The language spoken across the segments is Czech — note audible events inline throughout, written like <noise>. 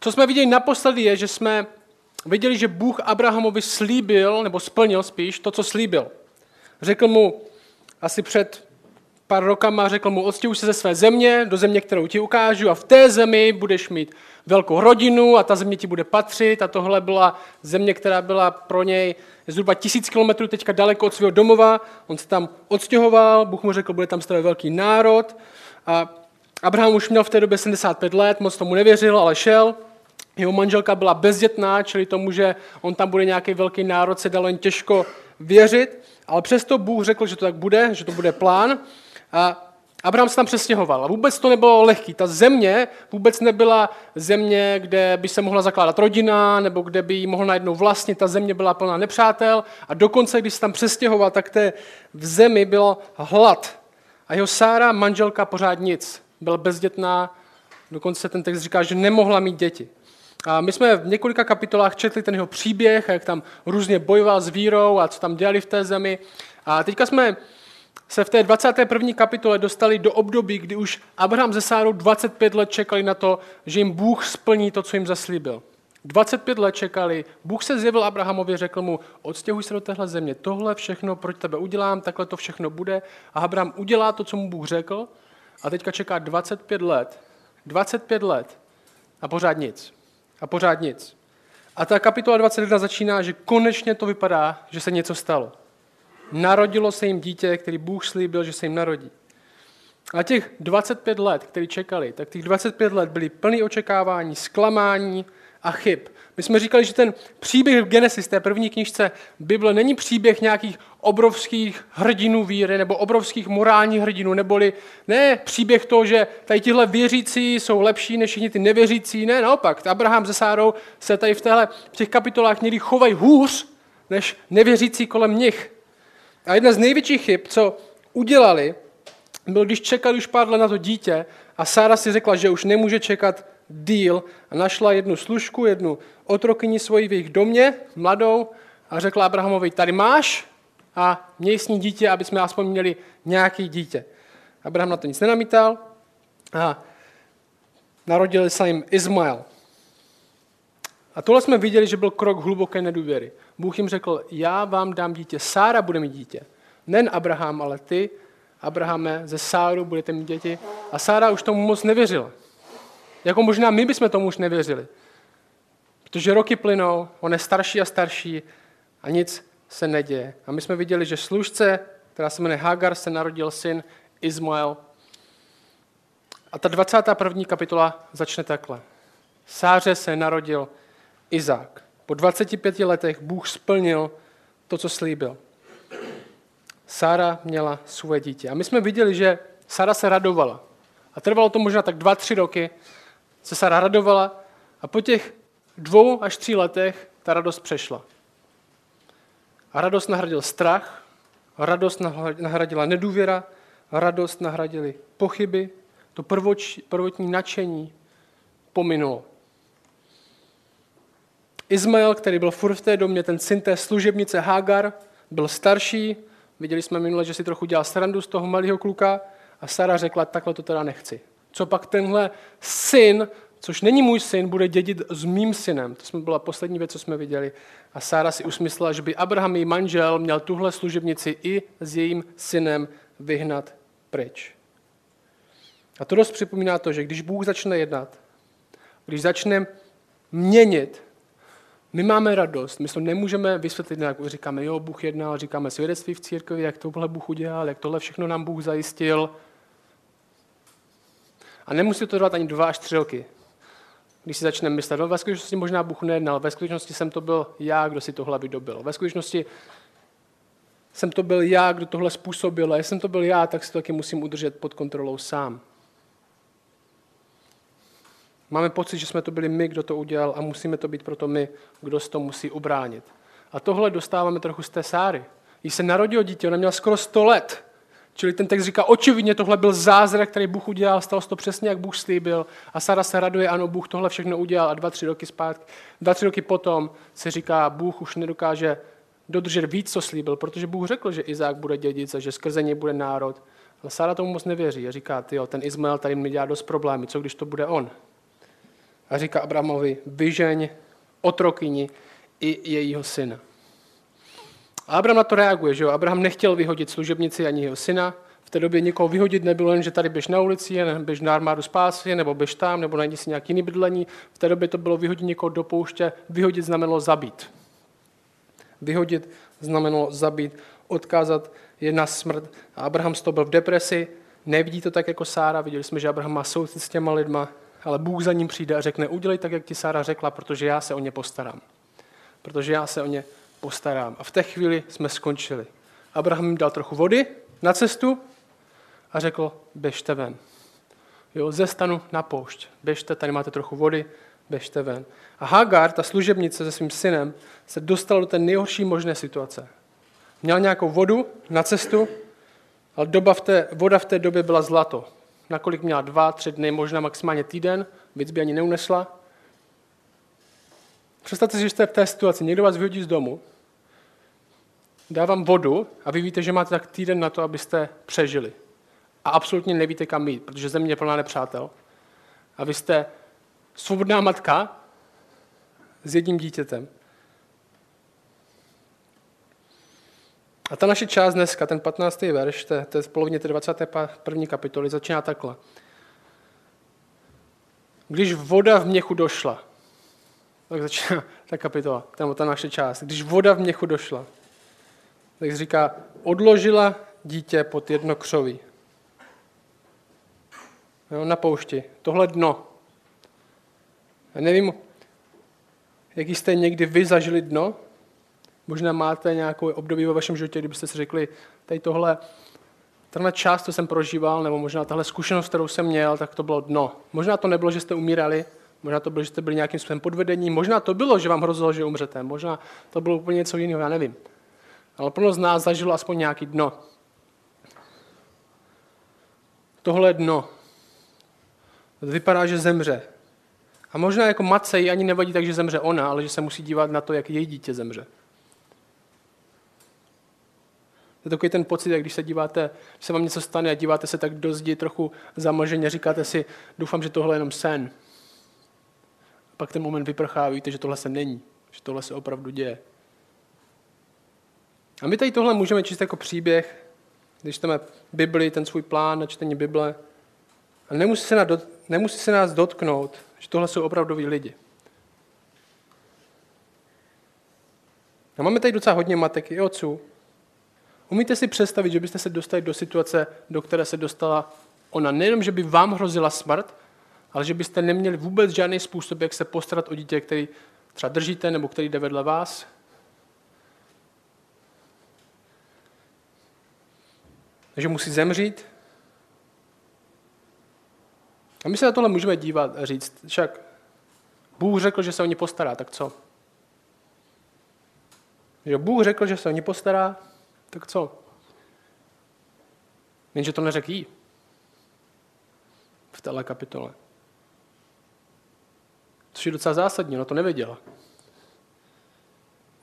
Co jsme viděli naposledy je, že jsme viděli, že Bůh Abrahamovi slíbil, nebo splnil spíš, to, co slíbil. Řekl mu asi před pár rokama, řekl mu, odstěhuj se ze své země do země, kterou ti ukážu a v té zemi budeš mít velkou rodinu a ta země ti bude patřit a tohle byla země, která byla pro něj zhruba tisíc kilometrů teďka daleko od svého domova. On se tam odstěhoval, Bůh mu řekl, bude tam stavit velký národ a Abraham už měl v té době 75 let, moc tomu nevěřil, ale šel. Jeho manželka byla bezdětná, čili tomu, že on tam bude nějaký velký národ, se dalo jen těžko věřit, ale přesto Bůh řekl, že to tak bude, že to bude plán. A Abraham se tam přestěhoval a vůbec to nebylo lehký. Ta země vůbec nebyla země, kde by se mohla zakládat rodina, nebo kde by ji mohl najednou vlastnit. Ta země byla plná nepřátel a dokonce, když se tam přestěhoval, tak té v zemi byl hlad. A jeho Sára, manželka, pořád nic. Byla bezdětná, dokonce ten text říká, že nemohla mít děti. A my jsme v několika kapitolách četli ten jeho příběh, jak tam různě bojoval s vírou a co tam dělali v té zemi. A teďka jsme se v té 21. kapitole dostali do období, kdy už Abraham ze Sárou 25 let čekali na to, že jim Bůh splní to, co jim zaslíbil. 25 let čekali, Bůh se zjevil Abrahamovi, řekl mu, odstěhuj se do téhle země, tohle všechno pro tebe udělám, takhle to všechno bude. A Abraham udělá to, co mu Bůh řekl a teďka čeká 25 let. 25 let a pořád nic. A pořád nic. A ta kapitola 21 začíná, že konečně to vypadá, že se něco stalo. Narodilo se jim dítě, který Bůh slíbil, že se jim narodí. A těch 25 let, který čekali, tak těch 25 let byly plný očekávání, zklamání a chyb. My jsme říkali, že ten příběh v Genesis, té první knižce Bible, není příběh nějakých obrovských hrdinů víry nebo obrovských morálních hrdinů, neboli ne příběh toho, že tady tihle věřící jsou lepší než všichni ty nevěřící, ne, naopak. Abraham se Sárou se tady v, téhle, v těch kapitolách někdy chovají hůř než nevěřící kolem nich. A jedna z největších chyb, co udělali, byl, když čekali už pár let na to dítě a Sára si řekla, že už nemůže čekat díl a našla jednu služku, jednu otrokyni svoji v jejich domě, mladou, a řekla Abrahamovi, tady máš a měj s ní dítě, aby jsme aspoň měli nějaký dítě. Abraham na to nic nenamítal a narodil se jim Izmael. A tohle jsme viděli, že byl krok hluboké nedůvěry. Bůh jim řekl, já vám dám dítě, Sára bude mít dítě. Nen Abraham, ale ty, Abrahame, ze Sáru budete mít děti. A Sára už tomu moc nevěřila. Jako možná my bychom tomu už nevěřili. Protože roky plynou, on je starší a starší a nic se neděje. A my jsme viděli, že služce, která se jmenuje Hagar, se narodil syn Izmael. A ta 21. kapitola začne takhle. Sáře se narodil Izák. Po 25 letech Bůh splnil to, co slíbil. Sára měla své dítě. A my jsme viděli, že Sára se radovala. A trvalo to možná tak dva, tři roky, se Sára radovala a po těch dvou až tří letech ta radost přešla. A radost nahradil strach, radost nahradila nedůvěra, radost nahradili pochyby, to prvotní nadšení pominulo. Izmael, který byl furt v té domě, ten syn té služebnice Hagar, byl starší, viděli jsme minule, že si trochu dělal srandu z toho malého kluka a Sara řekla, takhle to teda nechci. Co pak tenhle syn, což není můj syn, bude dědit s mým synem. To jsme byla poslední věc, co jsme viděli. A Sára si usmyslela, že by Abraham, její manžel, měl tuhle služebnici i s jejím synem vyhnat pryč. A to dost připomíná to, že když Bůh začne jednat, když začne měnit my máme radost, my to nemůžeme vysvětlit nějak, říkáme, jo, Bůh jednal, říkáme svědectví v církvi, jak tohle Bůh udělal, jak tohle všechno nám Bůh zajistil. A nemusí to trvat ani dva až tři roky. Když si začneme myslet, no, ve skutečnosti možná Bůh nejednal, ve skutečnosti jsem to byl já, kdo si tohle vydobil. Ve skutečnosti jsem to byl já, kdo tohle způsobil a jestli jsem to byl já, tak si to taky musím udržet pod kontrolou sám. Máme pocit, že jsme to byli my, kdo to udělal a musíme to být proto my, kdo se to musí ubránit. A tohle dostáváme trochu z té Sáry. Jí se narodilo dítě, ona měla skoro 100 let. Čili ten text říká, očividně tohle byl zázrak, který Bůh udělal, stalo se to přesně, jak Bůh slíbil. A Sara se raduje, ano, Bůh tohle všechno udělal a dva, tři roky zpátky, dva, tři roky potom se říká, Bůh už nedokáže dodržet víc, co slíbil, protože Bůh řekl, že Izák bude dědic a že skrze něj bude národ. Ale Sara tomu moc nevěří a říká, jo, ten Izmael tady mi dělá dost problémy, co když to bude on? a říká Abrahamovi, vyžeň otrokyni i jejího syna. A Abraham na to reaguje, že jo? Abraham nechtěl vyhodit služebnici ani jeho syna. V té době nikoho vyhodit nebylo jen, že tady běž na ulici, běž na armádu spásy, nebo běž tam, nebo najdi si nějaký jiný bydlení. V té době to bylo vyhodit někoho do pouště. Vyhodit znamenalo zabít. Vyhodit znamenalo zabít, odkázat je na smrt. A Abraham z toho byl v depresi, nevidí to tak jako Sára. Viděli jsme, že Abraham má soucit s těma lidma, ale Bůh za ním přijde a řekne, udělej tak, jak ti Sára řekla, protože já se o ně postarám. Protože já se o ně postarám. A v té chvíli jsme skončili. Abraham jim dal trochu vody na cestu a řekl, běžte ven. Jo, ze stanu na poušť. Běžte, tady máte trochu vody, běžte ven. A Hagar, ta služebnice se svým synem, se dostala do té nejhorší možné situace. Měl nějakou vodu na cestu, ale doba v té, voda v té době byla zlato. Nakolik měla dva, tři dny, možná maximálně týden, víc by ani neunesla. Představte si, že jste v té situaci, někdo vás vyhodí z domu, dávám vodu a vy víte, že máte tak týden na to, abyste přežili. A absolutně nevíte, kam jít, protože země je plná nepřátel. A vy jste svobodná matka s jedním dítětem. A ta naše část dneska, ten 15. verš, to, to je v polovině té 21. kapitoly, začíná takhle. Když voda v měchu došla, tak začíná ta <laughs> kapitola, tam ta naše část. Když voda v měchu došla, tak říká, odložila dítě pod jedno křoví. Jo, na poušti. Tohle dno. Já nevím, jaký jste někdy vy zažili dno. Možná máte nějakou období ve vašem životě, kdybyste si řekli, tady tohle, tahle část, co jsem prožíval, nebo možná tahle zkušenost, kterou jsem měl, tak to bylo dno. Možná to nebylo, že jste umírali, možná to bylo, že jste byli nějakým způsobem podvedení, možná to bylo, že vám hrozilo, že umřete, možná to bylo úplně něco jiného, já nevím. Ale plno z nás zažilo aspoň nějaký dno. Tohle dno. Vypadá, že zemře. A možná jako matce jí ani nevadí tak, že zemře ona, ale že se musí dívat na to, jak její dítě zemře. To je takový ten pocit, jak když se díváte, když se vám něco stane a díváte se tak do zdi trochu zamlženě, říkáte si, doufám, že tohle je jenom sen. Pak ten moment vyprchá víte, že tohle se není, že tohle se opravdu děje. A my tady tohle můžeme číst jako příběh, když čteme Bibli, ten svůj plán na čtení Bible. A nemusí se, nás, nemusí se nás dotknout, že tohle jsou opravdoví lidi. A máme tady docela hodně matek i otců. Umíte si představit, že byste se dostali do situace, do které se dostala ona? Nejenom, že by vám hrozila smrt, ale že byste neměli vůbec žádný způsob, jak se postarat o dítě, který třeba držíte nebo který jde vedle vás, že musí zemřít. A my se na tohle můžeme dívat a říct, však Bůh řekl, že se o ně postará, tak co? Že Bůh řekl, že se o ně postará, tak co? Jenže to neřekl jí v téhle kapitole. Což je docela zásadní, no to nevěděla.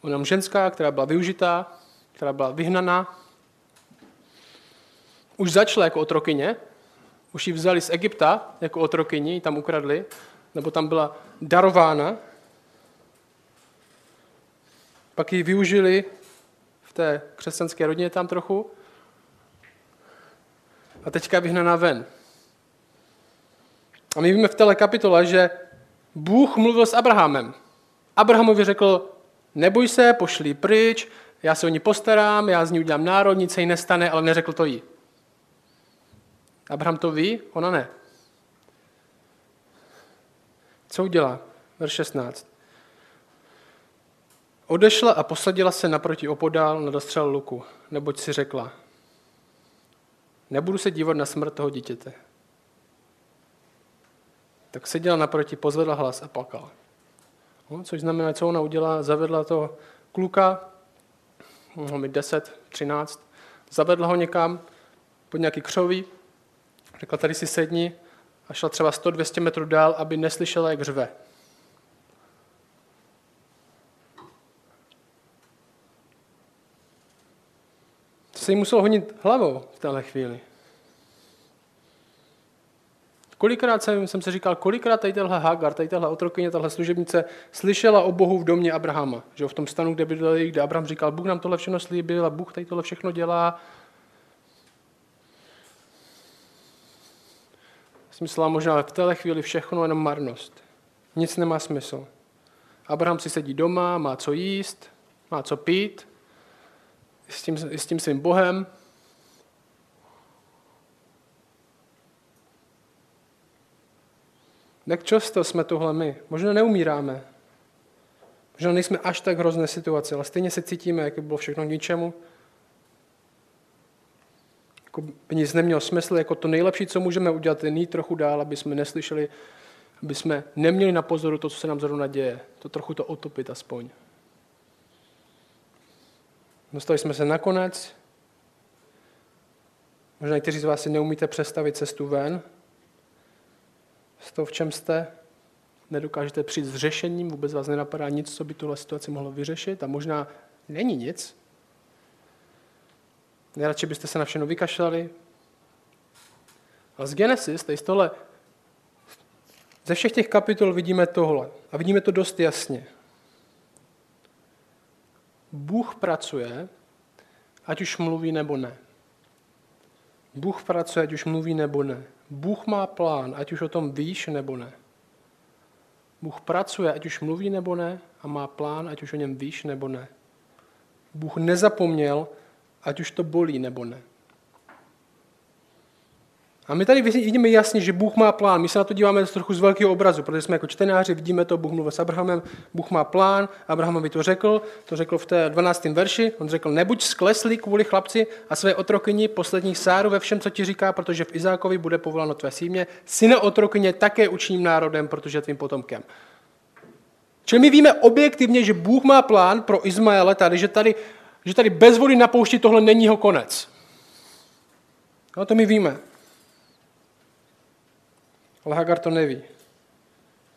Ona ženská, která byla využitá, která byla vyhnaná, už začala jako otrokyně, už ji vzali z Egypta jako otrokyni, tam ukradli, nebo tam byla darována. Pak ji využili v té křesťanské rodině tam trochu. A teďka je vyhnaná ven. A my víme v téhle kapitole, že Bůh mluvil s Abrahamem. Abrahamovi řekl, neboj se, pošli pryč, já se o ní postarám, já z ní udělám národ, nic se jí nestane, ale neřekl to jí. Abraham to ví, ona ne. Co udělá? Verš 16. Odešla a posadila se naproti opodál na dostřel luku, neboť si řekla, nebudu se dívat na smrt toho dítěte. Tak seděla naproti, pozvedla hlas a plakala. No, což znamená, co ona udělala, zavedla toho kluka, mohl mít 10, 13, zavedla ho někam pod nějaký křoví, Řekla, tady si sedni a šla třeba 100-200 metrů dál, aby neslyšela, jak řve. Se jí muselo honit hlavou v téhle chvíli. Kolikrát jsem, jsem se říkal, kolikrát tady tenhle Hagar, tady tahle otrokyně, tahle služebnice slyšela o Bohu v domě Abrahama. Že v tom stanu, kde bydleli, kde Abraham říkal, Bůh nám tohle všechno slíbil a Bůh tady tohle všechno dělá. Jsem možná v téhle chvíli všechno jenom marnost. Nic nemá smysl. Abraham si sedí doma, má co jíst, má co pít, s tím, s tím svým Bohem. Jak často jsme tohle my? Možná neumíráme. Možná nejsme až tak hrozné situace, ale stejně se cítíme, jak by bylo všechno k ničemu. Jako by nic nemělo smysl, jako to nejlepší, co můžeme udělat, je jít trochu dál, aby jsme neslyšeli, aby jsme neměli na pozoru to, co se nám zrovna děje. To trochu to otopit aspoň. Dostali jsme se nakonec. Možná někteří z vás si neumíte představit cestu ven, z toho, v čem jste, nedokážete přijít s řešením, vůbec vás nenapadá nic, co by tuhle situaci mohlo vyřešit a možná není nic. Nejradši byste se na všechno vykašlali. Ale z Genesis, tady z tohle, ze všech těch kapitol vidíme tohle. A vidíme to dost jasně. Bůh pracuje, ať už mluví nebo ne. Bůh pracuje, ať už mluví nebo ne. Bůh má plán, ať už o tom víš nebo ne. Bůh pracuje, ať už mluví nebo ne, a má plán, ať už o něm víš nebo ne. Bůh nezapomněl, ať už to bolí nebo ne. A my tady vidíme jasně, že Bůh má plán. My se na to díváme trochu z velkého obrazu, protože jsme jako čtenáři, vidíme to, Bůh mluvil s Abrahamem, Bůh má plán, Abrahamovi to řekl, to řekl v té 12. verši, on řekl, nebuď skleslý kvůli chlapci a své otrokyni posledních sáru ve všem, co ti říká, protože v Izákovi bude povoláno tvé símě, syne otrokyně také učiním národem, protože tvým potomkem. Čili my víme objektivně, že Bůh má plán pro Izmaele tady, že tady, že tady bez vody na poušti tohle není jeho konec. No to my víme. Ale Hagar to neví.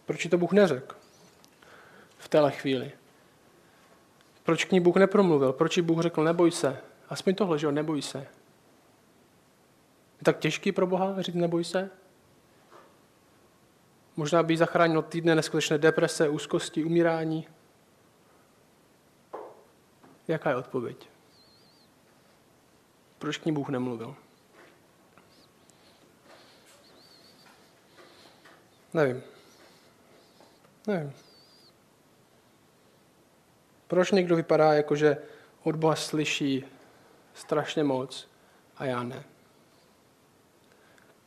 Proč to Bůh neřekl v téhle chvíli? Proč k ní Bůh nepromluvil? Proč jí Bůh řekl, neboj se? Aspoň tohle, že jo, neboj se. Je tak těžký pro Boha říct neboj se? Možná by zachránil týdne neskutečné deprese, úzkosti, umírání. Jaká je odpověď? Proč k ní Bůh nemluvil? Nevím. Nevím. Proč někdo vypadá jako, že od Boha slyší strašně moc a já ne?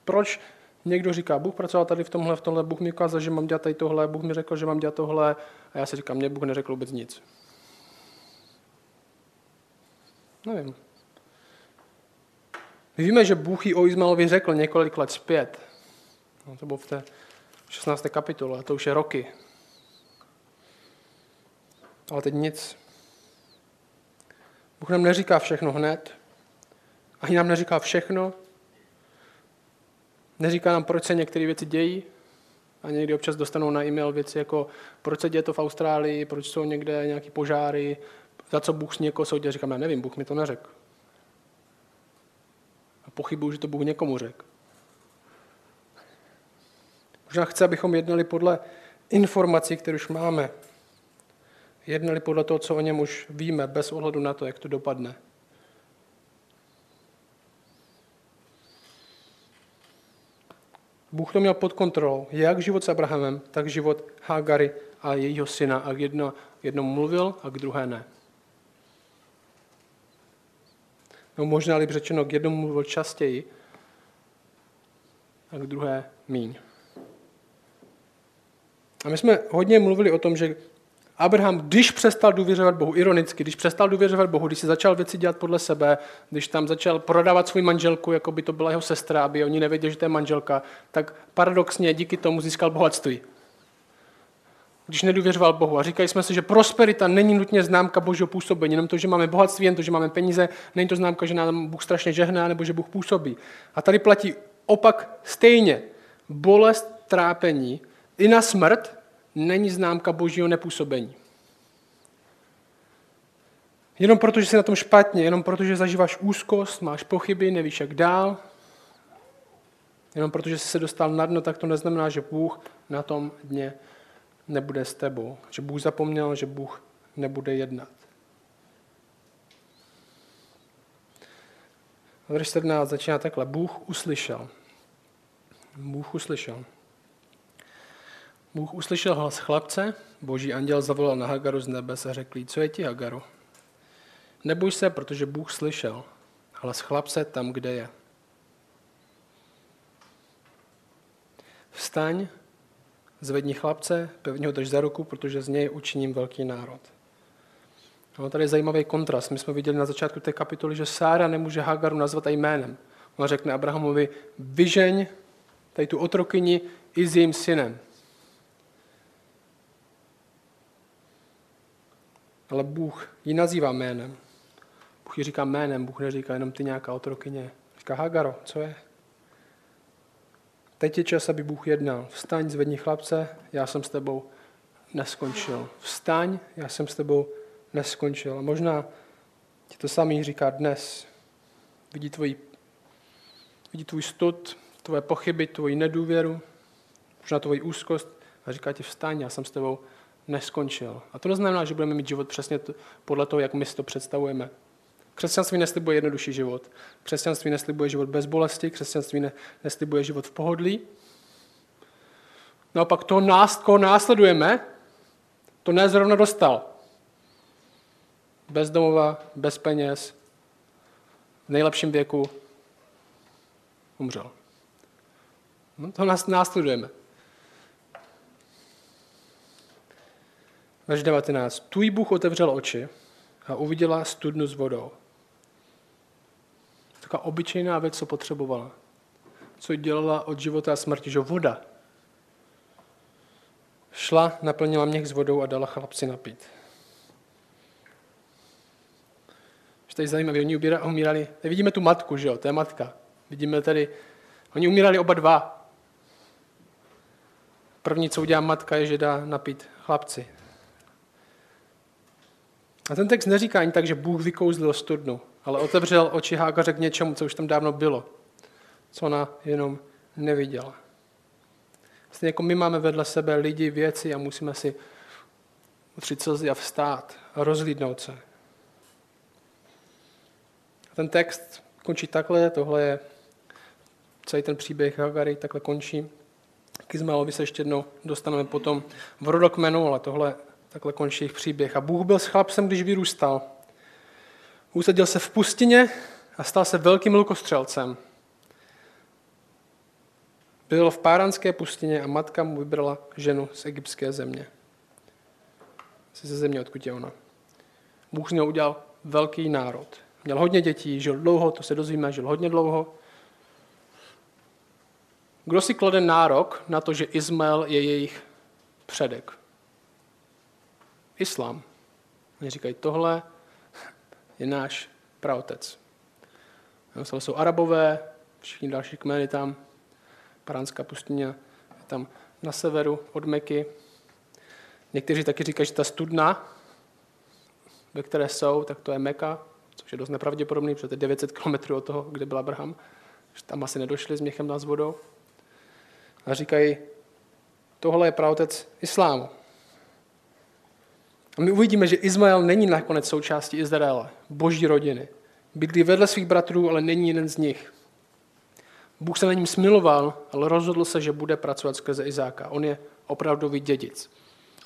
Proč někdo říká, Bůh pracoval tady v tomhle, v tomhle, Bůh mi ukázal, že mám dělat tady tohle, Bůh mi řekl, že mám dělat tohle a já si říkám, mě Bůh neřekl vůbec nic. Nevím. My víme, že Bůh ji o Izmaelovi řekl několik let zpět. No, to bylo v té 16. kapitole, to už je roky. Ale teď nic. Bůh nám neříká všechno hned. Ani nám neříká všechno. Neříká nám, proč se některé věci dějí. A někdy občas dostanou na e-mail věci jako, proč se děje to v Austrálii, proč jsou někde nějaké požáry, za co Bůh s někoho soudí. Říkám, já nevím, Bůh mi to neřekl. A pochybuju, že to Bůh někomu řekl. Možná chce, abychom jednali podle informací, které už máme. Jednali podle toho, co o něm už víme, bez ohledu na to, jak to dopadne. Bůh to měl pod kontrolou, jak život s Abrahamem, tak život Hagary a jejího syna. A jedno, jedno mluvil a k druhé ne. No možná líp řečeno, k jednomu mluvil častěji a k druhé míň. A my jsme hodně mluvili o tom, že Abraham, když přestal důvěřovat Bohu, ironicky, když přestal důvěřovat Bohu, když si začal věci dělat podle sebe, když tam začal prodávat svou manželku, jako by to byla jeho sestra, aby oni nevěděli, že to je manželka, tak paradoxně díky tomu získal bohatství. Když nedůvěřoval Bohu. A říkali jsme si, že prosperita není nutně známka božího působení, jenom to, že máme bohatství, jen to, že máme peníze, není to známka, že nám Bůh strašně žehná nebo že Bůh působí. A tady platí opak stejně. Bolest, trápení i na smrt není známka božího nepůsobení. Jenom proto, že jsi na tom špatně, jenom proto, že zažíváš úzkost, máš pochyby, nevíš jak dál, Jenom protože jsi se dostal na dno, tak to neznamená, že Bůh na tom dně nebude s tebou. Že Bůh zapomněl, že Bůh nebude jednat. Verš 17 začíná takhle. Bůh uslyšel. Bůh uslyšel. Bůh uslyšel hlas chlapce, boží anděl zavolal na Hagaru z nebe a řekl co je ti Hagaru? Neboj se, protože Bůh slyšel hlas chlapce tam, kde je. Vstaň, zvedni chlapce, pevně ho drž za ruku, protože z něj učiním velký národ. No, tady je zajímavý kontrast. My jsme viděli na začátku té kapitoly, že Sára nemůže Hagaru nazvat jménem. Ona řekne Abrahamovi, vyžeň tady tu otrokyni i s jejím synem. Ale Bůh ji nazývá jménem. Bůh ji říká jménem, Bůh neříká jenom ty nějaká otrokyně. Říká Hagaro, co je? Teď je čas, aby Bůh jednal. Vstaň, zvedni chlapce, já jsem s tebou neskončil. Vstaň, já jsem s tebou neskončil. A možná ti to samý říká dnes. Vidí, tvůj, vidí tvůj stud, tvoje pochyby, tvoji nedůvěru, možná tvoji úzkost a říká ti vstaň, já jsem s tebou neskončil. A to neznamená, že budeme mít život přesně podle toho, jak my si to představujeme. Křesťanství neslibuje jednodušší život. Křesťanství neslibuje život bez bolesti, křesťanství ne, neslibuje život v pohodlí. Naopak toho, nás, koho následujeme, to nezrovna dostal. Bez domova, bez peněz, v nejlepším věku umřel. No, to nás následujeme. Verš 19. Tvůj Bůh otevřel oči a uviděla studnu s vodou. Taková obyčejná věc, co potřebovala. Co dělala od života a smrti, že voda. Šla, naplnila měch s vodou a dala chlapci napít. Že to je zajímavé, oni umírali, vidíme tu matku, že jo, to je matka. Vidíme tady, oni umírali oba dva. První, co udělá matka, je, že dá napít chlapci. A ten text neříká ani tak, že Bůh vykouzlil studnu, ale otevřel oči Hágaře k něčemu, co už tam dávno bylo, co ona jenom neviděla. Vlastně jako my máme vedle sebe lidi, věci a musíme si utřít slzy a vstát a rozlídnout se. A ten text končí takhle, tohle je celý ten příběh Hagary takhle končí. K Izmaelovi se ještě jednou dostaneme potom v rodokmenu, ale tohle takhle končí jejich příběh. A Bůh byl s chlapcem, když vyrůstal. Usadil se v pustině a stal se velkým lukostřelcem. Byl v páranské pustině a matka mu vybrala ženu z egyptské země. Ze země, odkud je ona. Bůh z něho udělal velký národ. Měl hodně dětí, žil dlouho, to se dozvíme, žil hodně dlouho. Kdo si klade nárok na to, že Izmael je jejich předek? Islám. Oni říkají, tohle je náš praotec. To jsou arabové, všichni další kmeny tam, Paránská pustině je tam na severu od Meky. Někteří taky říkají, že ta studna, ve které jsou, tak to je Meka, což je dost nepravděpodobný, protože to je 900 km od toho, kde byl Abraham. Že tam asi nedošli s měchem nad vodou. A říkají, tohle je praotec islámu. A my uvidíme, že Izmael není nakonec součástí Izraele, boží rodiny. Bydlí vedle svých bratrů, ale není jeden z nich. Bůh se na ním smiloval, ale rozhodl se, že bude pracovat skrze Izáka. On je opravdový dědic.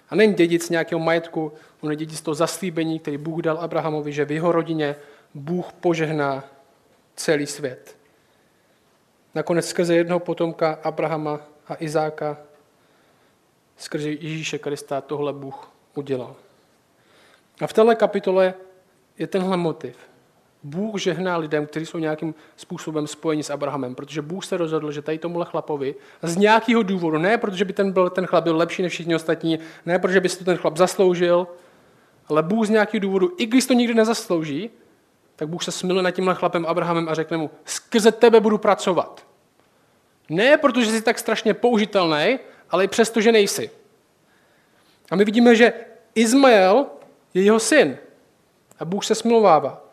A není dědic nějakého majetku, on je dědic toho zaslíbení, který Bůh dal Abrahamovi, že v jeho rodině Bůh požehná celý svět. Nakonec skrze jednoho potomka Abrahama a Izáka, skrze Ježíše Krista, tohle Bůh udělal. A v této kapitole je tenhle motiv. Bůh žehná lidem, kteří jsou nějakým způsobem spojeni s Abrahamem, protože Bůh se rozhodl, že tady tomuhle chlapovi z nějakého důvodu, ne protože by ten, byl, ten chlap byl lepší než všichni ostatní, ne protože by si to ten chlap zasloužil, ale Bůh z nějakého důvodu, i když to nikdy nezaslouží, tak Bůh se smiluje nad tímhle chlapem Abrahamem a řekne mu, skrze tebe budu pracovat. Ne protože jsi tak strašně použitelný, ale i přesto, že nejsi. A my vidíme, že Izmael je jeho syn. A Bůh se smlouvává.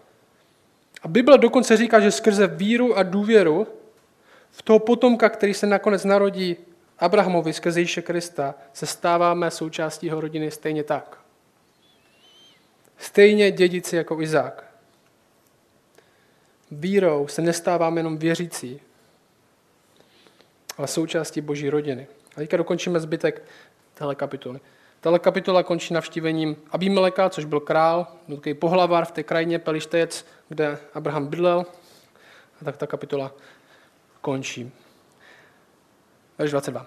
A Bible dokonce říká, že skrze víru a důvěru v toho potomka, který se nakonec narodí Abrahamovi skrze Ježíše Krista, se stáváme součástí jeho rodiny stejně tak. Stejně dědici jako Izák. Vírou se nestáváme jenom věřící, ale součástí boží rodiny. A teďka dokončíme zbytek téhle kapitoly. Tahle kapitola končí navštívením Abimeleka, což byl král, takový pohlavar v té krajině Pelištejec, kde Abraham bydlel. A tak ta kapitola končí. Verš 22.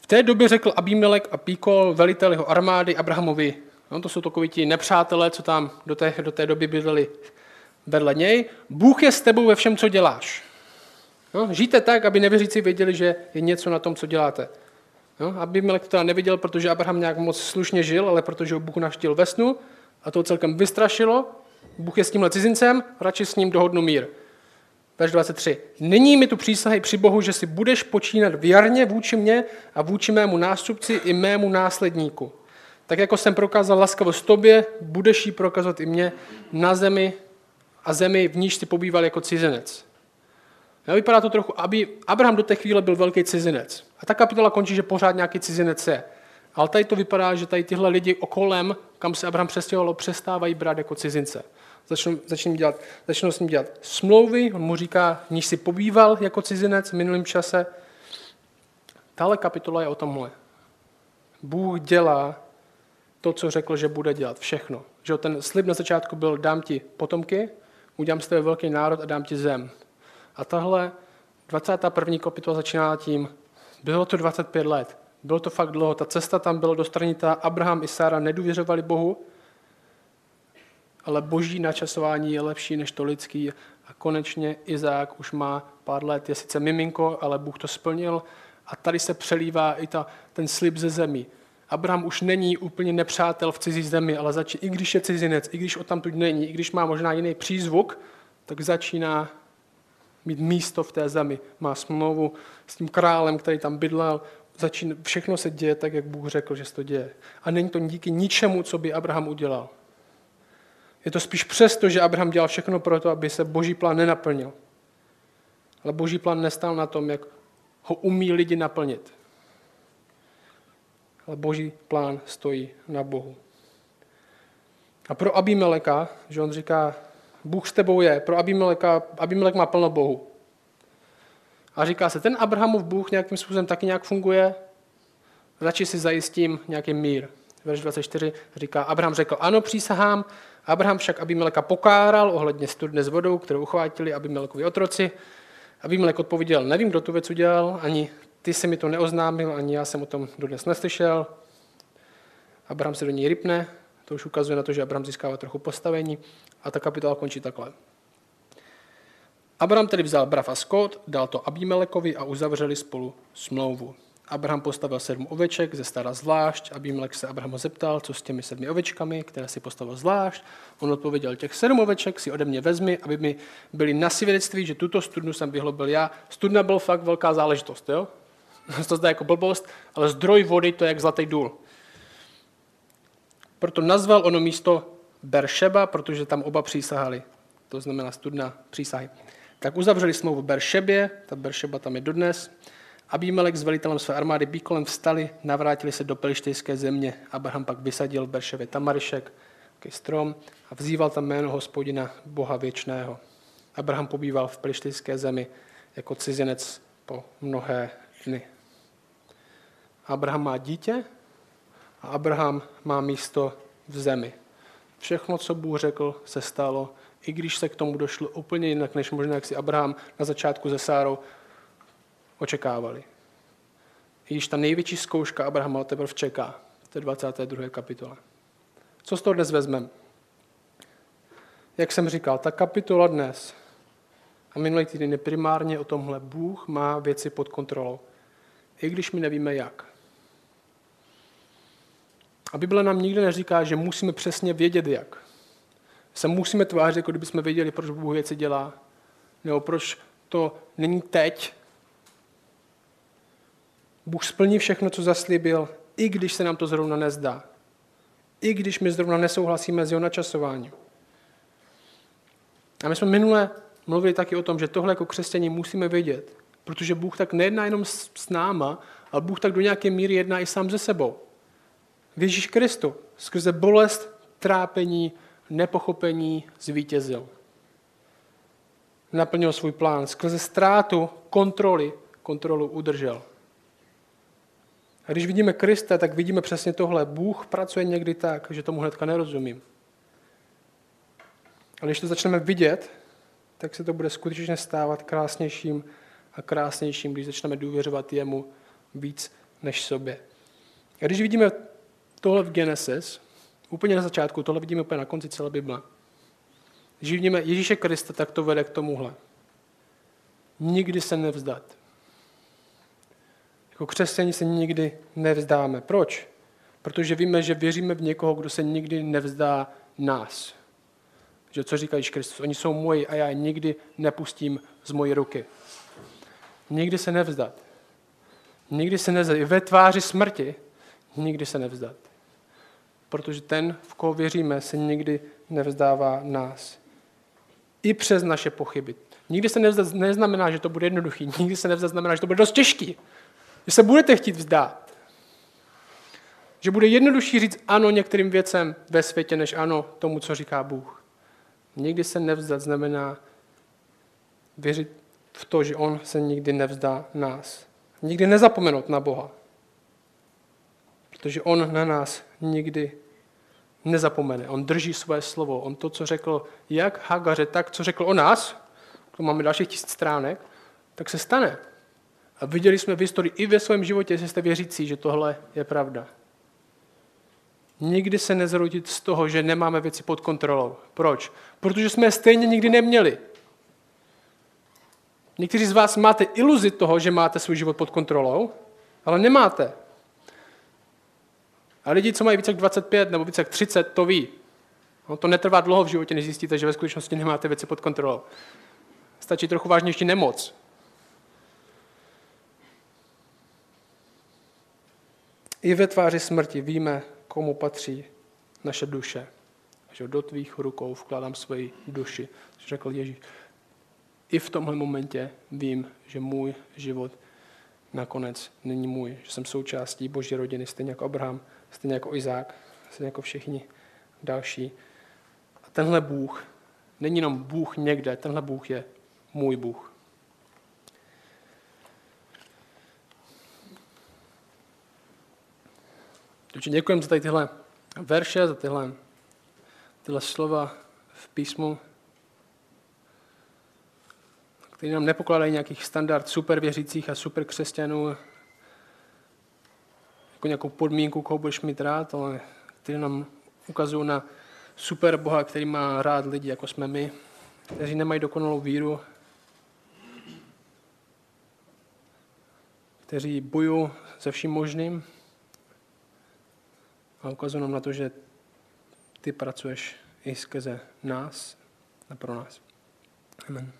V té době řekl Abimelek a Píkol, velitel jeho armády, Abrahamovi, no, to jsou takoví ti nepřátelé, co tam do té, do té doby bydleli vedle něj, Bůh je s tebou ve všem, co děláš. No, žijte tak, aby nevěřící věděli, že je něco na tom, co děláte. Aby Melek to teda neviděl, protože Abraham nějak moc slušně žil, ale protože ho Bůh naštil ve snu a to celkem vystrašilo. Bůh je s tímhle cizincem, radši s ním dohodnu mír. Verš 23. Nyní mi tu přísahy při Bohu, že si budeš počínat věrně vůči mně a vůči mému nástupci i mému následníku. Tak jako jsem prokázal laskavost tobě, budeš ji prokazovat i mě na zemi a zemi, v níž si pobýval jako cizinec. No, vypadá to trochu, aby Abraham do té chvíle byl velký cizinec. A ta kapitola končí, že pořád nějaký cizinec je. Ale tady to vypadá, že tady tyhle lidi okolem, kam se Abraham přestěhoval, přestávají brát jako cizince. Začnou, začnou, dělat, začnou s ním dělat smlouvy, on mu říká, níž si pobýval jako cizinec v minulém čase. Tahle kapitola je o tomhle. Bůh dělá to, co řekl, že bude dělat. Všechno. Že ten slib na začátku byl, dám ti potomky, udělám z tebe velký národ a dám ti zem. A tahle 21. kapitola začíná tím, bylo to 25 let, bylo to fakt dlouho, ta cesta tam byla dostranitá, Abraham i Sára nedůvěřovali Bohu, ale boží načasování je lepší než to lidský. A konečně Izák už má pár let, je sice miminko, ale Bůh to splnil. A tady se přelívá i ta, ten slib ze zemí. Abraham už není úplně nepřátel v cizí zemi, ale zač- i když je cizinec, i když o tamtud není, i když má možná jiný přízvuk, tak začíná mít místo v té zemi. Má smlouvu s tím králem, který tam bydlel. Začín, všechno se děje tak, jak Bůh řekl, že se to děje. A není to díky ničemu, co by Abraham udělal. Je to spíš přesto, že Abraham dělal všechno pro to, aby se boží plán nenaplnil. Ale boží plán nestál na tom, jak ho umí lidi naplnit. Ale boží plán stojí na Bohu. A pro Abimeleka, že on říká, Bůh s tebou je. Pro Abimeleka, Abimelek má plno Bohu. A říká se, ten Abrahamův Bůh nějakým způsobem taky nějak funguje, radši si zajistím nějaký mír. Verš 24 říká, Abraham řekl, ano, přísahám, Abraham však Abimeleka pokáral ohledně studne s vodou, kterou uchvátili Abimelekovi otroci. Abimelek odpověděl, nevím, kdo tu věc udělal, ani ty se mi to neoznámil, ani já jsem o tom dodnes neslyšel. Abraham se do ní rypne, to už ukazuje na to, že Abraham získává trochu postavení a ta kapitola končí takhle. Abraham tedy vzal brav a dal to Abimelekovi a uzavřeli spolu smlouvu. Abraham postavil sedm oveček ze stara zvlášť. Abimelek se Abrahama zeptal, co s těmi sedmi ovečkami, které si postavil zvlášť. On odpověděl, těch sedm oveček si ode mě vezmi, aby mi byli na svědectví, že tuto studnu jsem vyhlobil já. Studna byl fakt velká záležitost, jo? <laughs> To zdá jako blbost, ale zdroj vody to je jak zlatý důl. Proto nazval ono místo Beršeba, protože tam oba přísahali. To znamená studna přísahy. Tak uzavřeli smlouvu Beršebě, ta Beršeba tam je dodnes. Abimelek s velitelem své armády Bíkolem vstali, navrátili se do pelištejské země. Abraham pak vysadil v Berševě tamarišek, takový strom, a vzýval tam jméno hospodina Boha věčného. Abraham pobýval v pelištejské zemi jako cizinec po mnohé dny. Abraham má dítě a Abraham má místo v zemi. Všechno, co Bůh řekl, se stalo, i když se k tomu došlo úplně jinak, než možná jak si Abraham na začátku ze Sárou očekávali. I když ta největší zkouška Abrahama teprve čeká v té 22. kapitole. Co z toho dnes vezmeme? Jak jsem říkal, ta kapitola dnes a minulý týden je primárně o tomhle. Bůh má věci pod kontrolou. I když my nevíme jak. A Bible nám nikdy neříká, že musíme přesně vědět jak. Se musíme tvářit, jako kdybychom věděli, proč Bůh věci dělá. Nebo proč to není teď. Bůh splní všechno, co zaslíbil, i když se nám to zrovna nezdá. I když my zrovna nesouhlasíme s jeho načasováním. A my jsme minule mluvili taky o tom, že tohle jako křesťaní musíme vědět, Protože Bůh tak nejedná jenom s, náma, ale Bůh tak do nějaké míry jedná i sám ze sebou. V Ježíš Kristu skrze bolest, trápení, nepochopení zvítězil. Naplnil svůj plán. Skrze ztrátu kontroly kontrolu udržel. A když vidíme Krista, tak vidíme přesně tohle. Bůh pracuje někdy tak, že tomu hnedka nerozumím. Ale když to začneme vidět, tak se to bude skutečně stávat krásnějším a krásnějším, když začneme důvěřovat jemu víc než sobě. A když vidíme tohle v Genesis, úplně na začátku, tohle vidíme úplně na konci celé Bible. Když vidíme Ježíše Krista, tak to vede k tomuhle. Nikdy se nevzdat. Jako křesťani se nikdy nevzdáme. Proč? Protože víme, že věříme v někoho, kdo se nikdy nevzdá nás. Že co říká Ježíš Kristus? Oni jsou moji a já je nikdy nepustím z mojí ruky. Nikdy se nevzdat. Nikdy se nevzdat. I ve tváři smrti nikdy se nevzdat. Protože ten, v koho věříme, se nikdy nevzdává nás. I přes naše pochyby. Nikdy se nevzdat neznamená, že to bude jednoduchý. Nikdy se nevzdat znamená, že to bude dost těžký. Že se budete chtít vzdát. Že bude jednodušší říct ano některým věcem ve světě, než ano tomu, co říká Bůh. Nikdy se nevzdat znamená věřit v to, že On se nikdy nevzdá nás. Nikdy nezapomenout na Boha. Protože On na nás nikdy nezapomene. On drží své slovo. On to, co řekl jak Hagaře, tak, co řekl o nás, to máme dalších tisíc stránek, tak se stane. A viděli jsme v historii i ve svém životě, jestli jste věřící, že tohle je pravda. Nikdy se nezrodit z toho, že nemáme věci pod kontrolou. Proč? Protože jsme je stejně nikdy neměli. Někteří z vás máte iluzi toho, že máte svůj život pod kontrolou, ale nemáte. A lidi, co mají více jak 25 nebo více jak 30, to ví. No, to netrvá dlouho v životě, než zjistíte, že ve skutečnosti nemáte věci pod kontrolou. Stačí trochu vážnější nemoc. I ve tváři smrti víme, komu patří naše duše. Že do tvých rukou vkládám svoji duši, řekl Ježíš. I v tomhle momentě vím, že můj život nakonec není můj, že jsem součástí Boží rodiny, stejně jako Abraham, stejně jako Izák, stejně jako všichni další. A tenhle Bůh není jenom Bůh někde, tenhle Bůh je můj Bůh. Takže děkujeme za tady tyhle verše, za tyhle, tyhle slova v písmu, které nám nepokládají nějakých standard super věřících a super křesťanů, jako nějakou podmínku, koho budeš mít rád, ale které nám ukazují na super Boha, který má rád lidi, jako jsme my, kteří nemají dokonalou víru, kteří bojují se vším možným, a ukazuje nám na to, že ty pracuješ i skrze nás a pro nás. Amen.